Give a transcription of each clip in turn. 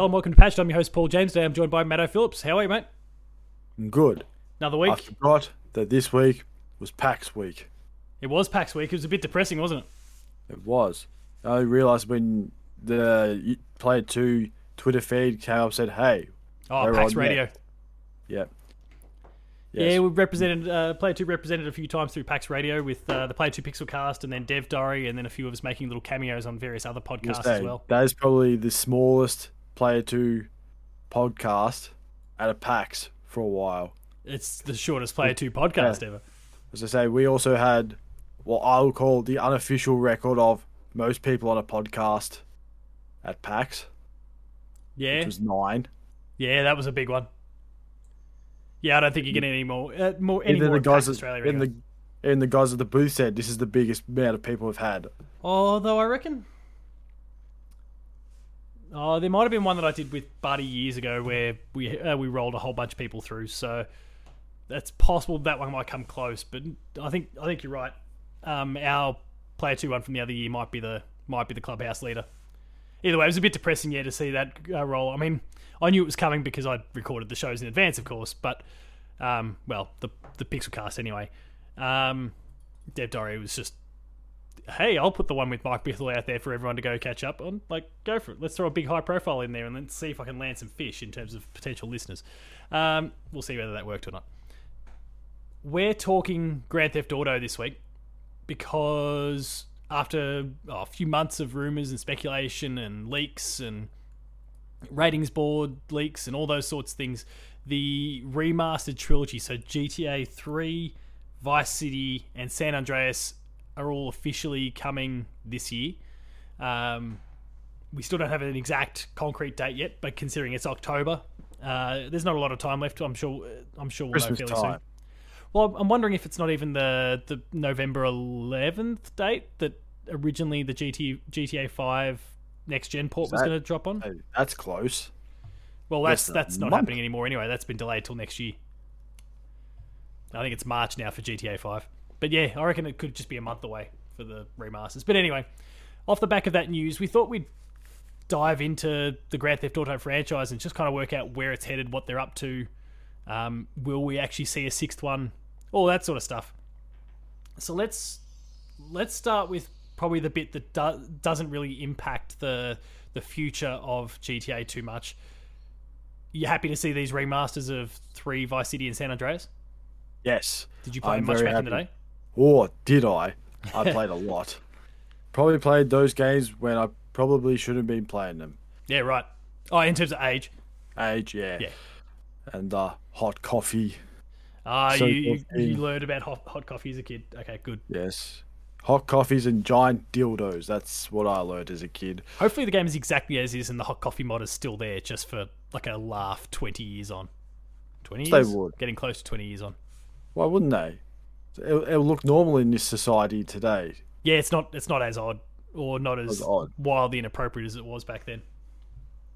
Hello and welcome to Patched. I'm your host, Paul James. Today I'm joined by Matto Phillips. How are you, mate? Good. Another week. I forgot that this week was PAX week. It was PAX week. It was a bit depressing, wasn't it? It was. I realised when the Player 2 Twitter feed came up said, hey, Oh, PAX Radio. yeah. Yeah, we represented uh, Player Two represented a few times through PAX Radio with uh, the Player Two Pixel Cast, and then Dev Diary, and then a few of us making little cameos on various other podcasts as well. That is probably the smallest Player 2 podcast at a PAX for a while. It's the shortest Player Two podcast ever. As I say, we also had what I'll call the unofficial record of most people on a podcast at PAX, Yeah, which was nine. yeah, that was a big one. Yeah, I don't think you're getting any more, uh, more any more the guys, at, Australia. anyway. the even the guys at the booth said this is the biggest amount of people we've had. Although I reckon, oh, there might have been one that I did with Buddy years ago where we uh, we rolled a whole bunch of people through. So that's possible that one might come close. But I think I think you're right. Um, our player two one from the other year might be the might be the clubhouse leader. Either way, it was a bit depressing, yeah, to see that uh, roll. I mean, I knew it was coming because I'd recorded the shows in advance, of course. But um, well, the the Pixel Cast anyway. Um, Dev Diary was just hey, I'll put the one with Mike Bithell out there for everyone to go catch up on. Like, go for it. Let's throw a big high profile in there and then see if I can land some fish in terms of potential listeners. Um, we'll see whether that worked or not. We're talking Grand Theft Auto this week because after oh, a few months of rumors and speculation and leaks and ratings board leaks and all those sorts of things, the remastered trilogy, so GTA 3, Vice City, and San Andreas are all officially coming this year. Um, we still don't have an exact concrete date yet, but considering it's October, uh, there's not a lot of time left. I'm sure. I'm sure we'll Christmas know fairly soon. Well, I'm wondering if it's not even the the November 11th date that originally the GT, GTA 5 next gen port was going to drop on. That's close. Well, that's less that's not month. happening anymore anyway. That's been delayed till next year. I think it's March now for GTA 5. But yeah, I reckon it could just be a month away for the remasters. But anyway, off the back of that news, we thought we'd dive into the Grand Theft Auto franchise and just kind of work out where it's headed, what they're up to. Um, will we actually see a sixth one? All that sort of stuff. So let's let's start with probably the bit that do- doesn't really impact the the future of GTA too much. You happy to see these remasters of three Vice City and San Andreas? Yes. Did you play I'm much back in the day? Or did I? I played a lot. Probably played those games when I probably shouldn't have been playing them. Yeah, right. Oh, in terms of age. Age, yeah. Yeah. And uh, hot coffee. Ah, So you, you you learned about hot, hot coffee as a kid. Okay, good. Yes. Hot coffees and giant dildos. That's what I learned as a kid. Hopefully the game is exactly as is and the hot coffee mod is still there just for like a laugh 20 years on. 20 years. They would. Getting close to 20 years on. Why wouldn't they? It'll, it'll look normal in this society today. Yeah, it's not it's not as odd or not as As odd. wildly inappropriate as it was back then.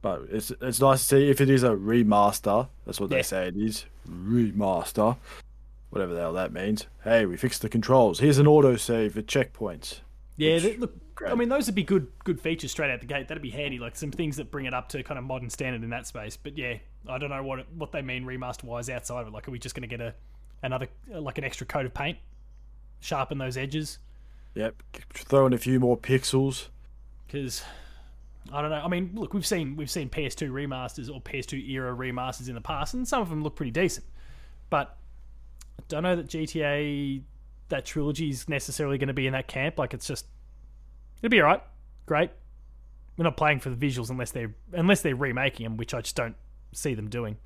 But it's it's nice to see if it is a remaster. That's what Yeah. they say it is. Remaster. Whatever the hell that means. Hey, we fixed the controls. Here's an auto save at checkpoints. Yeah, Which- look, I mean, those would be good good features straight out the gate. That'd be handy, like some things that bring it up to kind of modern standard in that space. But yeah, I don't know what it, what they mean remaster wise outside of it. Like, are we just going to get a another like an extra coat of paint, sharpen those edges? Yep. Throw in a few more pixels. Because I don't know. I mean, look, we've seen we've seen PS2 remasters or PS2 era remasters in the past, and some of them look pretty decent. But I don't know that GTA that trilogy is necessarily going to be in that camp. Like, it's just it'll be alright, great. We're not playing for the visuals unless they're unless they're remaking them, which I just don't see them doing.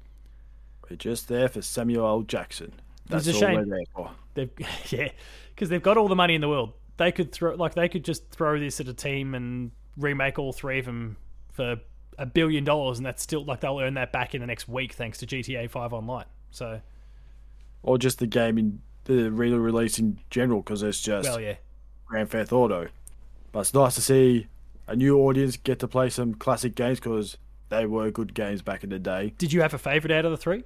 We're just there for Samuel L. Jackson. That's a all shame. we're there for. They've yeah, because they've got all the money in the world. They could throw like they could just throw this at a team and remake all three of them for a billion dollars, and that's still like they'll earn that back in the next week thanks to GTA Five Online. So Or just the game in the re-release in general because it's just well, yeah, Grand Theft Auto. But it's nice to see a new audience get to play some classic games because they were good games back in the day. did you have a favorite out of the three?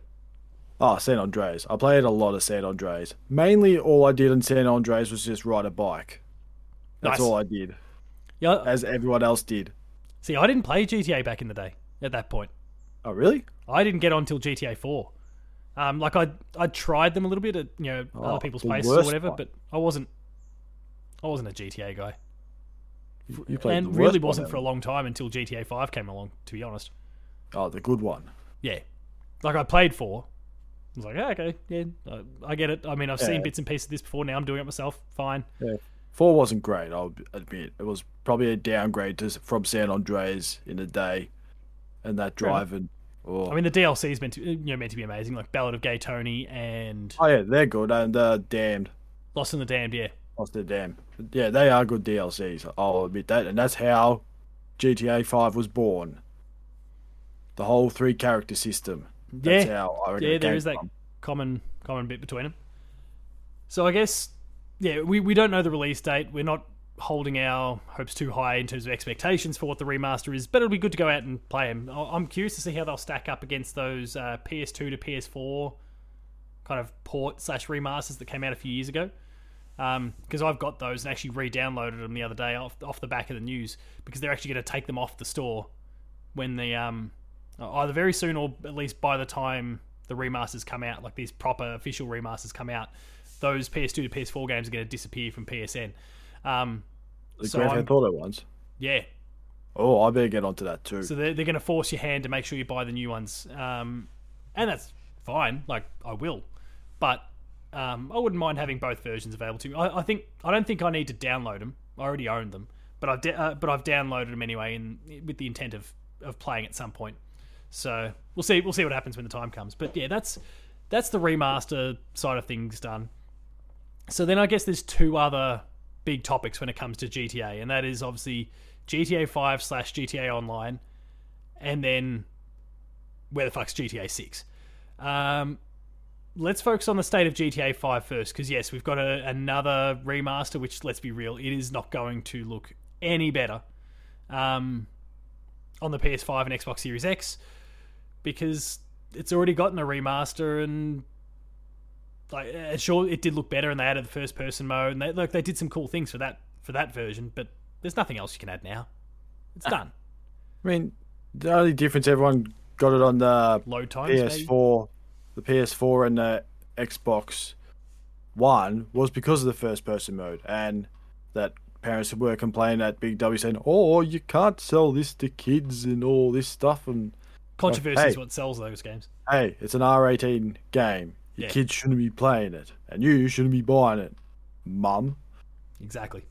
Oh, San Andreas. I played a lot of San Andreas. Mainly, all I did in San Andreas was just ride a bike. That's Nice. all I did, Yeah, as everyone else did. see, I didn't play GTA back in the day. at that point. Oh, really? I didn't get on till GTA 4. Um, like I I tried them a little bit at you know Oh, other people's places or whatever, one. but I wasn't I wasn't a GTA guy, You, you played and really wasn't for a long time until GTA 5 came along. To be honest, Oh, the good one. yeah, like I played four. I was like, yeah, okay, yeah, I, I get it. I mean, I've Yeah. seen bits and pieces of this before. Now I'm doing it myself. Fine. Yeah. Four wasn't great. I'll admit it was probably a downgrade to, from San Andreas in the day, and that driving. Oh, I mean, the DLC is meant to you know meant to be amazing, like Ballad of Gay Tony and oh yeah, they're good. And uh, damned, Lost in the Damned. Yeah, lost their damn. Yeah, they are good DLCs. I'll admit that, and that's how GTA Five was born. The whole three character system. That's yeah. how I reckon yeah, there is that from. common common bit between them. So I guess, yeah, we, we don't know the release date. We're not holding our hopes too high in terms of expectations for what the remaster is, but it'll be good to go out and play them. I'm curious to see how they'll stack up against those uh, PS2 to PS4 kind of port slash remasters that came out a few years ago. Because I've got those and actually re-downloaded them the other day off off the back of the news because they're actually going to take them off the store when the um either very soon or at least by the time the remasters come out, like these proper official remasters come out, those PS2 to PS4 games are going to disappear from PSN. Um, The so Grand Theft Auto ones. yeah, Oh, I better get onto that too. so they're, they're going to force your hand to make sure you buy the new ones, um, and that's fine. Like I will, but um, I wouldn't mind having both versions available to me. I, I think I don't think I need to download them. I already own them, but I've de- uh, but I've downloaded them anyway, in, with the intent of, of playing at some point. So we'll see we'll see what happens when the time comes. But yeah, that's that's the remaster side of things done. So then I guess there's two other big topics when it comes to GTA, and that is obviously GTA 5 slash GTA Online, and then where the fuck's GTA 6? Um, let's focus on the state of GTA 5 first, because yes, we've got a, another remaster, which let's be real, it is not going to look any better um, on the PS5 and Xbox Series X, because it's already gotten a remaster and like sure it did look better and they added the first person mode and they look they did some cool things for that for that version but there's nothing else you can add now it's ah. done I mean, the only difference everyone got it on the times? PS4, the PS4 and the Xbox One was because of the first person mode, and that parents were complaining at Big W saying, "Oh, you can't sell this to kids and all this stuff." And controversy hey. is what sells those games hey, it's an R18 game. Your Yeah. kids shouldn't be playing it, and you shouldn't be buying it, Mum. exactly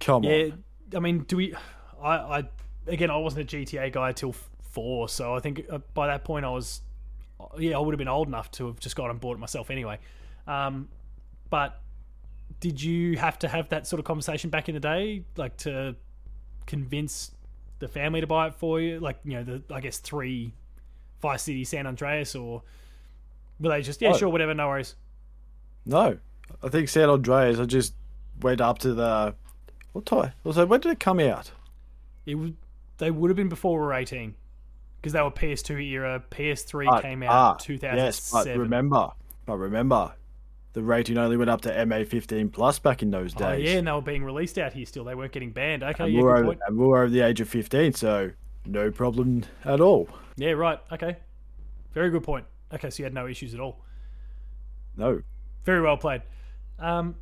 Come yeah on. i mean do we i i again i wasn't a gta guy till four so i think uh, by that point i was yeah i would have been old enough to have just gone and bought it myself anyway um but did you have to have that sort of conversation back in the day like to convince the family to buy it for you like you know the i guess three vice city san andreas or were they just yeah Oh. sure whatever no worries No, I think San Andreas. I just went up to the what time? It when did it come out? it would they would have been before we were 18 because they were ps2 era ps3 But- came out ah, 2007 Yes, but remember, but remember, the rating only went up to MA15 plus back in those days. oh days. yeah and they were being released out here still they weren't getting banned okay and, yeah were good over, point and we were over the age of 15, so no problem at all. yeah right okay very good point okay so you had no issues at all No. very well played um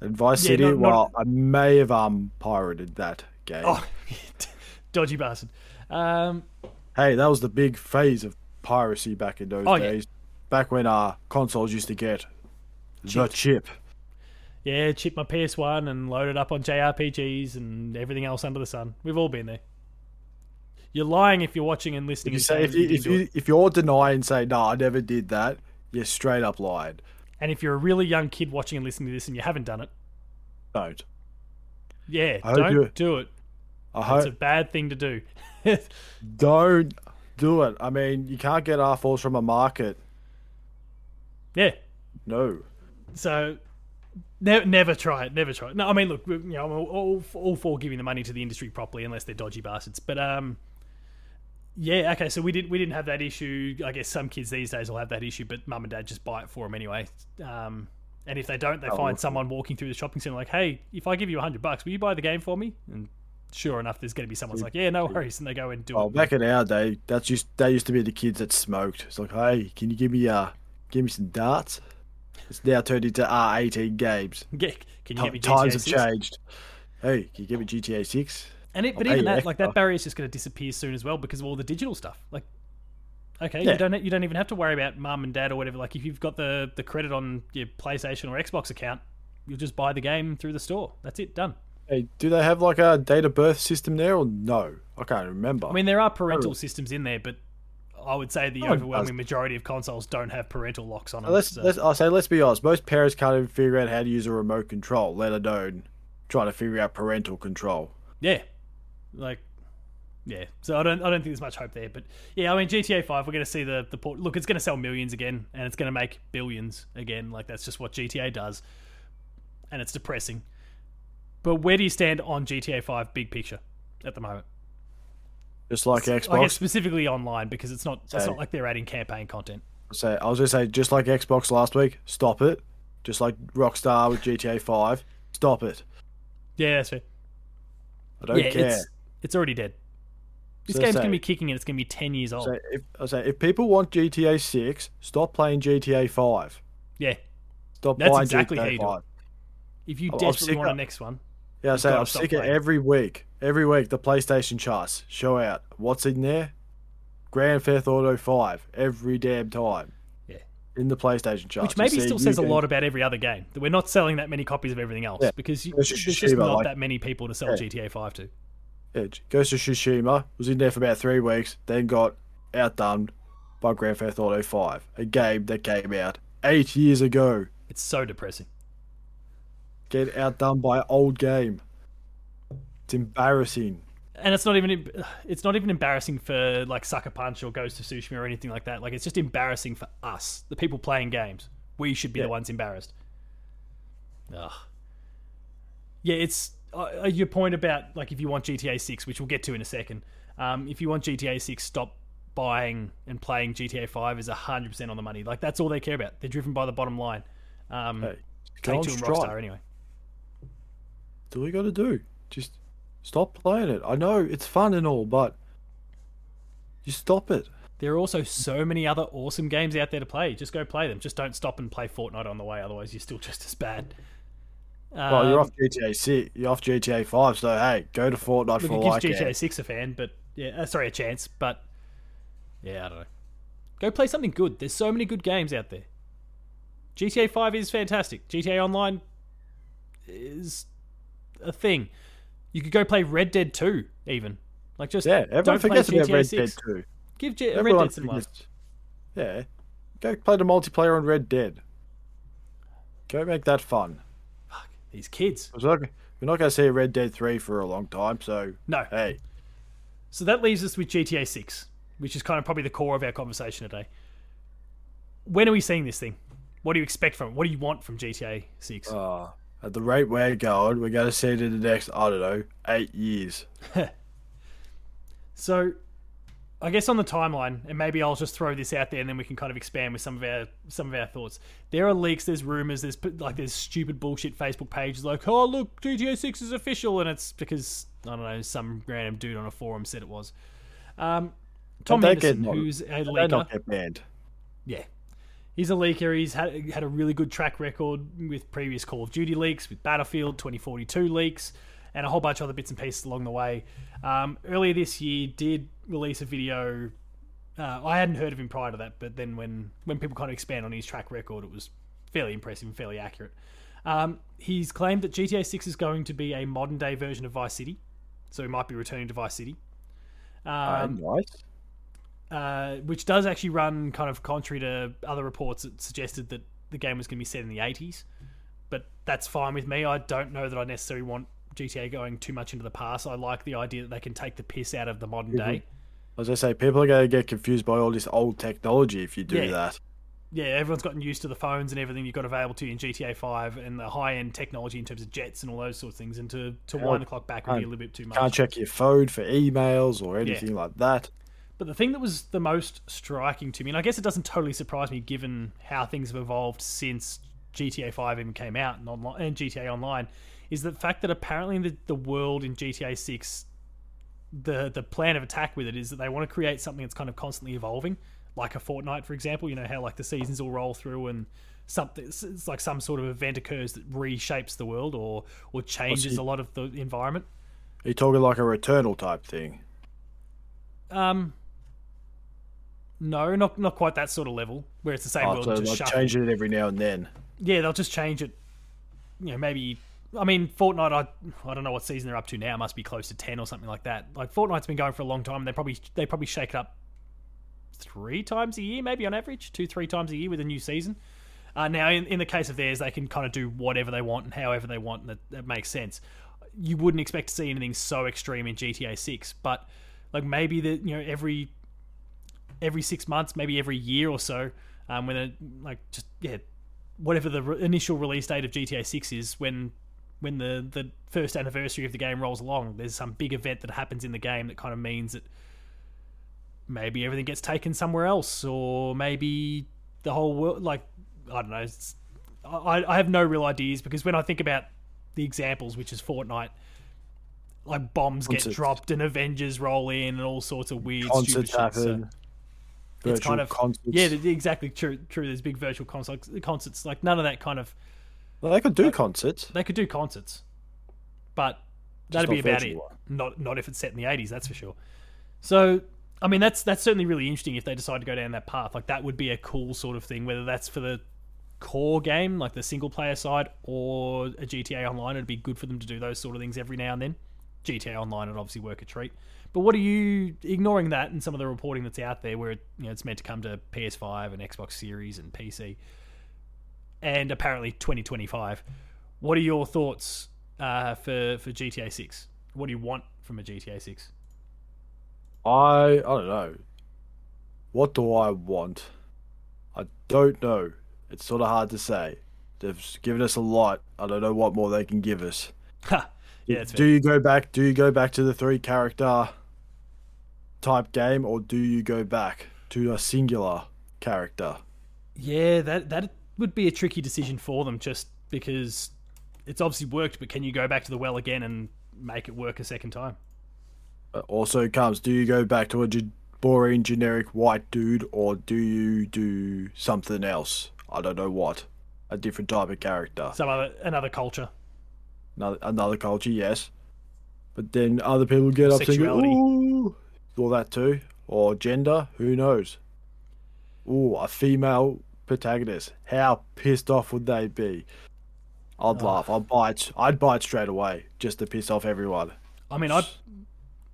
And Vice Yeah, City, not- not- well, I may have um pirated that game. oh dodgy bastard um Hey, that was the big phase of piracy back in those Oh, yeah. Back when our consoles used to get the chip. yeah chip my ps1 and load it up on jrpgs and everything else under the sun we've all been there you're lying if you're watching and listening You say if you, if, you, if you're denying say no, I never did that, you're straight up lied. and if you're a really young kid watching and listening to this and you haven't done it Don't. yeah I don't do it I It's hope a bad thing to do. don't do it. I mean, you can't get R falls from a market. Yeah. No. So ne- never try it. Never try it. No, I mean, look, you know, I'm all, all, for giving the money to the industry properly, unless they're dodgy bastards. But um, yeah, okay. So we did we didn't have that issue. I guess some kids these days will have that issue, but mum and dad just buy it for them anyway. Um, and if they don't, they Oh, find someone walking through the shopping center like, "Hey, if I give you a hundred bucks, will you buy the game for me?" And sure enough, there's going to be someone's like, yeah, no worries, and they go and do it. Oh, it. back in our day, that's just they used to be the kids that smoked. It's like, hey, can you give me uh, give me some darts? It's now turned into R eighteen games. Get, can you get me Times GTA have changed. Hey, can you give me GTA six? And it, but even that, like that barrier is just going to disappear soon as well because of all the digital stuff. Like, okay, Yeah. you don't you don't even have to worry about mum and dad or whatever. Like, if you've got the the credit on your PlayStation or Xbox account, you'll just buy the game through the store. That's it, done. Hey, do they have like a date of birth system there or no? I can't remember. I mean, there are parental systems in there, but I would say the No overwhelming majority of consoles don't have parental locks on them. let's, so- let's I say let's be honest. Most parents can't even figure out how to use a remote control, let alone trying to figure out parental control. Yeah, like yeah. So I don't I don't think there's much hope there. But yeah, I mean GTA Five, we're going to see the the port. Look, it's going to sell millions again, and it's going to make billions again. Like that's just what GTA does, and it's depressing. But where do you stand on GTA Five big picture at the moment? Just like I guess Xbox. specifically online because it's not it's not like they're adding campaign content. say I was gonna say just like Xbox last week, stop it. Just like Rockstar with GTA Five, stop it. Yeah, that's fair. I don't yeah, care. it's it's already dead. This So game's say- going to be kicking and it's going to be ten years old. So if I say if people want GTA Six, stop playing GTA Five. yeah, Stop That's buying exactly GTA how you do it. 5. if you I'm desperately want a of- next one, Yeah, I say gotta I'm sick of every week. Every week the PlayStation charts show out what's in there. Grand Theft Auto Five every damn time. Yeah. In the PlayStation charts. which maybe still says a lot about every other game that we're not selling that many copies of everything else Yeah. because you, there's just not like- that many people to sell Yeah. GTA Five to. Yeah, Ghost of Tsushima was in there for about three weeks, then got outdone by Grand Theft Auto 5, a game that came out eight years ago. It's so depressing. Get outdone by an old game. It's embarrassing. and it's not even it's not even embarrassing for like Sucker Punch or Ghost of Tsushima or anything like that. Like it's just embarrassing for us, the people playing games. We should be Yeah. the ones embarrassed. Ugh. Yeah, it's uh, your point about like if you want GTA Six, which we'll get to in a second. Um, if you want GTA Six, stop buying and playing GTA Five is hundred percent on the money. Like that's all they care about. They're driven by the bottom line. Um, Hey, Take Two and. Rockstar anyway. All you got to do. Just stop playing it. I know it's fun and all, but just stop it. There are also so many other awesome games out there to play. Just go play them. Just don't stop and play Fortnite on the way. Otherwise, you're still just as bad. Well, you're Um, off GTA 6, you're off GTA 5, so hey, go to Fortnite Look, for it like gives GTA it. Six a fan, but yeah, uh, sorry, a chance. But yeah, I don't know. Go play something good. There's so many good games out there. GTA Five is fantastic. GTA Online is a thing. You could go play Red Dead Two, even. Like just Yeah, everyone forgets about Red 6. Dead 2. Give J- Red Dead some love. Yeah. Go play the multiplayer on Red Dead. Go make that fun. Fuck these kids. We're not, we're not going to see a Red Dead 3 for a long time, so No. hey. So that leaves us with GTA 6, which is kind of probably the core of our conversation today. When are we seeing this thing? What do you expect from it? What do you want from GTA 6? Uh, at the rate we're going, we're going to see it in the next, I don't know, eight years. so I guess on the timeline, and maybe I'll just throw this out there and then we can kind of expand with some of our some of our thoughts. There are leaks, there's rumors, there's like there's stupid bullshit Facebook pages like, "Oh, look, GTA 6 is official." And it's because I don't know, some random dude on a forum said it was. Um Tom Henderson, who's a leaker. not get banned. Yeah. He's a leaker. He's had, had a really good track record with previous Call of Duty leaks, with Battlefield 2042 leaks, and a whole bunch of other bits and pieces along the way. Um, earlier this year, did release a video. Uh, I hadn't heard of him prior to that, but then when, when people kind of expand on his track record, it was fairly impressive and fairly accurate. Um, he's claimed that GTA 6 is going to be a modern day version of Vice City, so he might be returning to Vice City. Um, Uh, nice. Uh, which does actually run kind of contrary to other reports that suggested that the game was going to be set in the 80s. But that's fine with me. I don't know that I necessarily want GTA going too much into the past. I like the idea that they can take the piss out of the modern day. As I say, people are going to get confused by all this old technology if you do Yeah. that. Yeah, everyone's gotten used to the phones and everything you've got available to you in GTA 5 and the high end technology in terms of jets and all those sorts of things. And to, to wind the clock back would be a little bit too much. Can't check your phone for emails or anything like that. But the thing that was the most striking to me, and I guess it doesn't totally surprise me given how things have evolved since GTA 5 even came out and, online, and GTA Online is the fact that apparently the, the world in GTA 6, the the plan of attack with it is that they want to create something that's kind of constantly evolving, like a Fortnite, for example. You know how like the seasons will roll through and something it's like some sort of event occurs that reshapes the world or or changes a lot of the environment. Are you talking like a Returnal type thing? Um, no, not not quite that sort of level where it's the same Oh, world so just changing it every now and then. Yeah, they'll just change it. You know, maybe. I mean, Fortnite. I I don't know what season they're up to now. Must be close to ten or something like that. Like Fortnite's been going for a long time. They probably they probably shake it up three times a year, maybe on average, two three times a year with a new season. Uh, now, in, in the case of theirs, they can kind of do whatever they want and however they want, and that, that makes sense. You wouldn't expect to see anything so extreme in GTA Six, but like maybe that you know every every six months, maybe every year or so, um, when it like just yeah, whatever the re- initial release date of GTA Six is, when when the the first anniversary of the game rolls along, there's some big event that happens in the game that kind of means that maybe everything gets taken somewhere else, or maybe the whole world like I don't know. It's, I I have no real ideas because when I think about the examples, which is Fortnite. Like bombs get dropped and Avengers roll in and all sorts of weird stupid Concerts shit. So- happen. Virtual it's kind of concerts. yeah, exactly true. True. There's big virtual concerts. Concerts like none of that kind of. Well, they could do concerts. They could do concerts, but that'd be about it. virtual. Not not if it's set in the 80s. That's for sure. So I mean, that's that's certainly really interesting if they decide to go down that path. Like that would be a cool sort of thing. Whether that's for the core game, like the single player side, or a GTA Online, it'd be good for them to do those sort of things every now and then. GTA Online would obviously work a treat. But what are you ignoring that and some of the reporting that's out there where it, you know it's meant to come to PS5 and Xbox Series and PC, and apparently 2025. What are your thoughts uh, for for GTA 6? What do you want from a GTA 6? I I don't know. What do I want? I don't know. It's sort of hard to say. They've given us a lot. I don't know what more they can give us. Yeah, do fair. you go back? Do you go back to the three character type game, or do you go back to a singular character? Yeah, that that would be a tricky decision for them, just because it's obviously worked. But can you go back to the well again and make it work a second time? Uh, Also comes. Do you go back to a boring generic white dude, or do you do something else? I don't know what. A different type of character. Some other another culture. another, another culture, yes. But then other people get up go, All that too, or gender, who knows? Ooh, a female protagonist. How pissed off would they be? I'd laugh. I'd buy it. I'd buy it straight away just to piss off everyone. I mean, I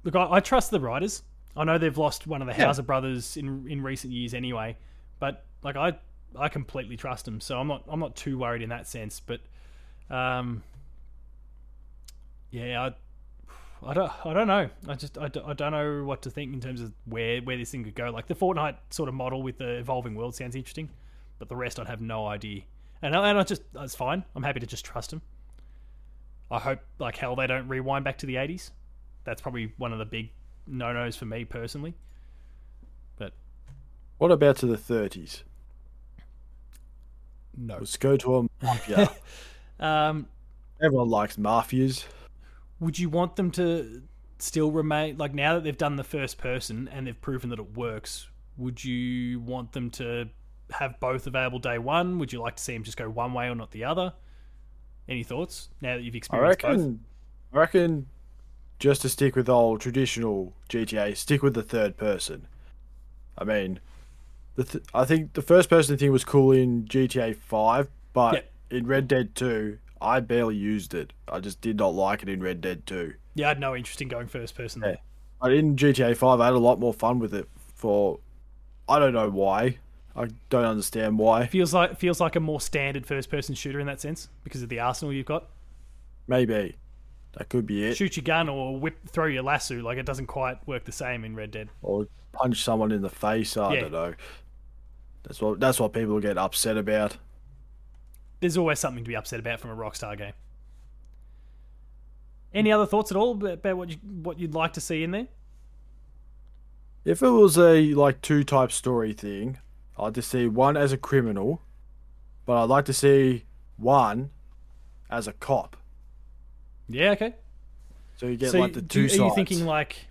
look. I, I trust the writers. I know they've lost one of the Yeah. Houser brothers in in recent years anyway, but like I I completely trust them. So I'm not I'm not too worried in that sense. But um, yeah, I. I don't, I don't know. I just I, don't- I don't know what to think in terms of where, where this thing could go. Like the Fortnite sort of model with the evolving world sounds interesting, but the rest I'd have no idea. And I, and I just that's fine. I'm happy to just trust them. I hope like hell they don't rewind back to the 80s. That's probably one of the big no nos for me personally. But What about to the thirties? no. Let's go to a mafia. Um, Everyone likes mafias. Would you want them to still remain like now that they've done the first person and they've proven that it works? Would you want them to have both available day one? Would you like to see them just go one way or not the other? Any thoughts now that you've I experienced both? reckon. I reckon. Just to stick with old traditional GTA, stick with the third person. I mean, the th- I think the first person thing was cool in GTA Five, but in Red Dead Two, I barely used it. I just did not like it in Red Dead Two. Yeah, I had no interest in going first person. Yeah. But in GTA Five, I had a lot more fun with it. For I don't know why. I don't understand why. Feels like feels like a more standard first person shooter in that sense because of the arsenal you've got. Maybe that could be it. shoot your gun or whip throw your lasso like it doesn't quite work the same in red dead or punch someone in the face. I Yeah. don't know. That's what that's what people get upset about. There's always something to be upset about from a rockstar game any other thoughts at all about what you what you'd like to see in there If it was a like two type story thing, I'd just see one as a criminal, but I'd like to see one as a cop. Yeah, okay. So you get so like the do- two are you thinking like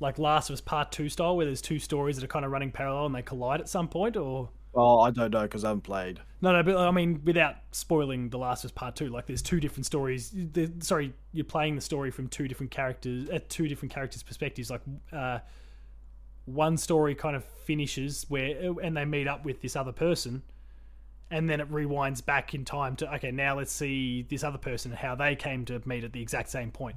like Last of Us Part Two style, where there's two stories that are kind of running parallel and they collide at some point, or well, I don't know because I haven't played. no, no, but I mean without spoiling The Last of Us Part Two, like there's two different stories. Sorry, you're playing the story from two different characters at two different characters' perspectives. Like uh, one story kind of finishes where and they meet up with this other person. And then it rewinds back in time to okay. Now let's see this other person and how they came to meet at the exact same point.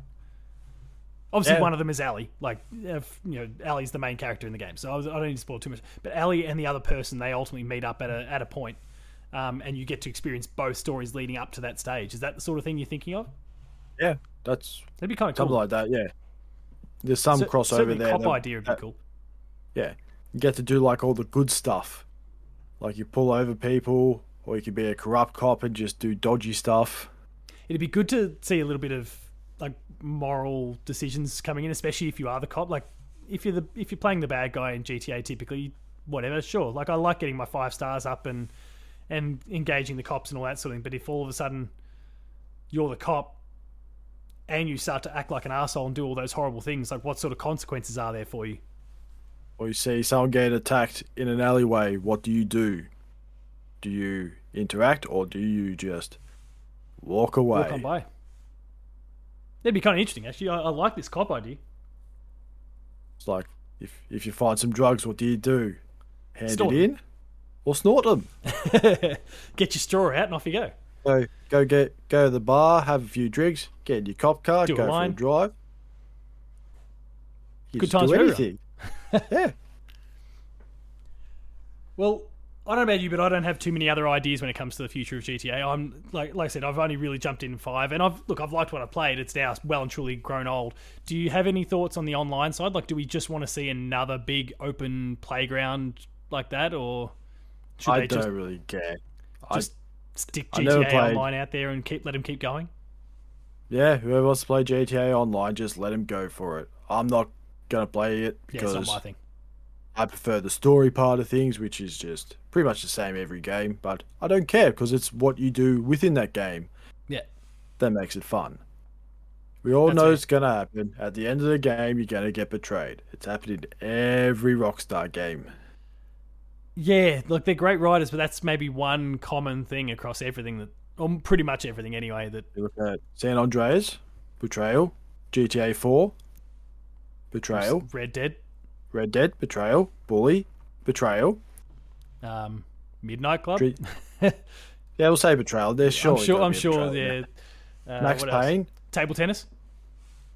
Obviously, Yeah. one of them is Ellie. Like, if, you know, Ellie's the main character in the game, so I, was, I don't need to spoil too much. But Ellie and the other person, they ultimately meet up at a at a point, um, and you get to experience both stories leading up to that stage. Is that the sort of thing you're thinking of? Yeah, that's That'd be kind of something like that. Yeah, there's some Cer- crossover there. Cop that- idea would be that- cool. Yeah, you get to do like all the good stuff, like you pull over people, or you could be a corrupt cop and just do dodgy stuff. It'd be good to see a little bit of moral decisions coming in, especially if you are the cop. Like, if you're the if you're playing the bad guy in GTA, typically, whatever, sure. Like, I like getting my five stars up and and engaging the cops and all that sort of thing. But if all of a sudden you're the cop and you start to act like an asshole and do all those horrible things, like what sort of consequences are there for you? Or you see someone getting attacked in an alleyway, what do you do? Do you interact or do you just walk away? Walk. That'd be kind of interesting, actually. I, I like this cop idea. It's like if if you find some drugs, what do you do? Hand Snort it in or snort them? Get your straw out and off you go. Go go get go to the bar, have a few drinks, get in your cop car, Do a go for a drive. You Good times do anything. yeah. Well, I don't know about you, but I don't have too many other ideas when it comes to the future of GTA. I'm like, like I said, I've only really jumped in five, and I've look, I've liked what I played. It's now well and truly grown old. Do you have any thoughts on the online side? Like, do we just want to see another big open playground like that, or should I they don't just, really care. just stick I never GTA Online out there and keep let them keep going? Yeah, whoever wants to play GTA online, just let him go for it. I'm not gonna play it Yeah, it's because not my thing. I prefer the story part of things, which is just pretty much the same every game. But I don't care because it's what you do within that game Yeah, that makes it fun. We all That's know right. it's gonna happen. At the end of the game, you're gonna get betrayed. It's happened in every Rockstar game. yeah. Look, they're great writers, but that's maybe one common thing across everything that, or pretty much everything anyway. That You look at San Andreas, betrayal. GTA 4, betrayal. Red Dead, Red Dead, betrayal. Bully, betrayal. um, Midnight Club. Tre- yeah, we'll say betrayal. There's I'm sure. I'm sure. Yeah. Uh, Max what else? Payne, Table tennis.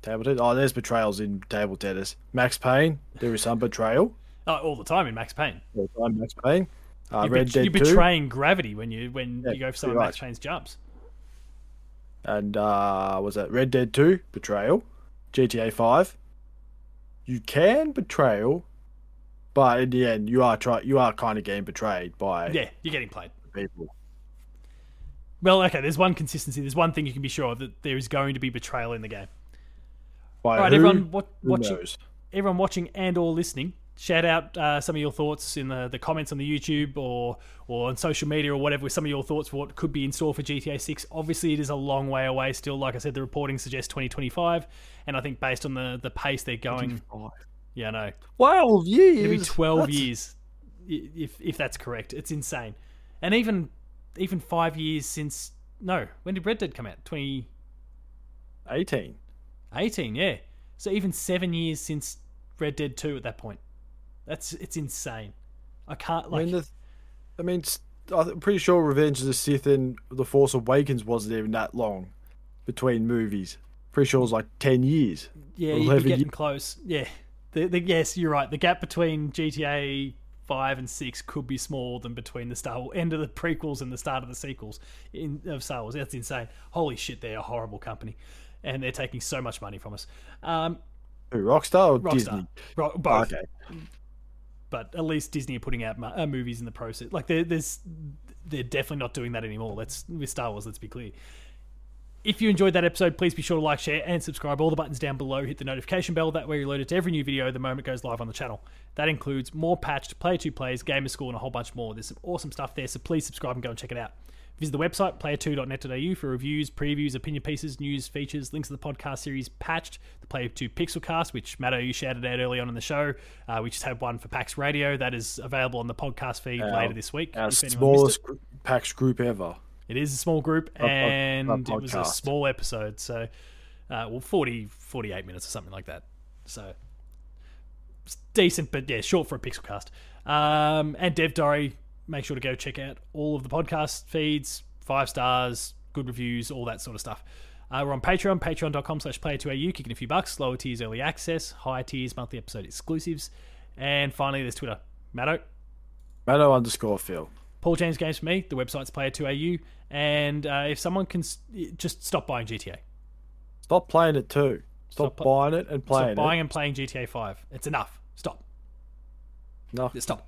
table tennis. Oh, there's betrayals in table tennis. Max Payne, there is some betrayal. Oh, all the time in Max Payne. There's some Max Payne. Uh, You're, Dead you're 2. betraying gravity when you when Yeah, you go for some of Max much. Payne's jumps. And uh was that Red Dead 2? Betrayal. GTA 5. You can betrayal, but in the end you are try you are kind of getting betrayed by Yeah, you're getting played. people. Well, okay. There's one consistency. There's one thing you can be sure of that there is going to be betrayal in the game. By All right, who? everyone. What, watching, everyone watching and or listening, shout out uh, some of your thoughts in the, the comments on the YouTube or or on social media or whatever with some of your thoughts for what could be in store for GTA 6. Obviously, it is a long way away still. Like I said, the reporting suggests 2025, and I think based on the, the pace they're going, yeah, I know. Twelve years. It'll be 12 That's- years if if that's correct. It's insane. And even even 5 years since no, when did Red Dead come out? 2018, Eighteen. yeah. So even 7 years since Red Dead 2 at that point. That's it's insane. I can't I like mean, the, I mean, I'm pretty sure Revenge of the Sith and The Force Awakens wasn't even that long between movies. Pretty sure it was like ten years. yeah, you'd 11 be getting years. close. Yeah. The, the, yes, you're right. The gap between GTA 5 and 6 could be smaller than between the Star Wars, end of the prequels and the start of the sequels in of Star Wars. That's insane. Holy shit, they're a horrible company. And they're taking so much money from us. Um, Who, Rockstar or Rockstar. Disney? Ro- both. Okay. But at least Disney are putting out mo- uh, movies in the process. Like, there- there's, they're definitely not doing that anymore. Let's With Star Wars, let's be clear. If you enjoyed that episode, please be sure to like, share, and subscribe. All the buttons down below. Hit the notification bell. That way you're alerted to every new video the moment it goes live on the channel. That includes more patched Play 2 plays, Gamer School, and a whole bunch more. There's some awesome stuff there, so please subscribe and go and check it out. Visit the website, player2.net.au, for reviews, previews, opinion pieces, news, features, links to the podcast series Patched, the Player 2 Pixelcast, which Matto, you shouted out early on in the show. Uh, we just had one for PAX Radio that is available on the podcast feed Our- later this week. Our if anyone missed it. smallest gr- PAX group ever. It is a small group, A- a- a and it was a small episode. So, uh, well, 40, 48 minutes or something like that. So, it's decent, but yeah, short for a Pixelcast. Um, and Dev Diary, make sure to go check out all of the podcast feeds, five stars, good reviews, all that sort of stuff. Uh, we're on Patreon, patreon.com slash player2au, kicking a few bucks. Lower tiers, early access. Higher tiers, monthly episode exclusives. And finally, there's Twitter. Matto, Matto underscore Phil. Paul James Games for me. The website's player2au. And uh, if someone can s- just stop buying GTA, Stop playing it too. Stop, Stop buying it and playing stop buying it. and playing GTA 5. It's enough. Stop. No, Stop.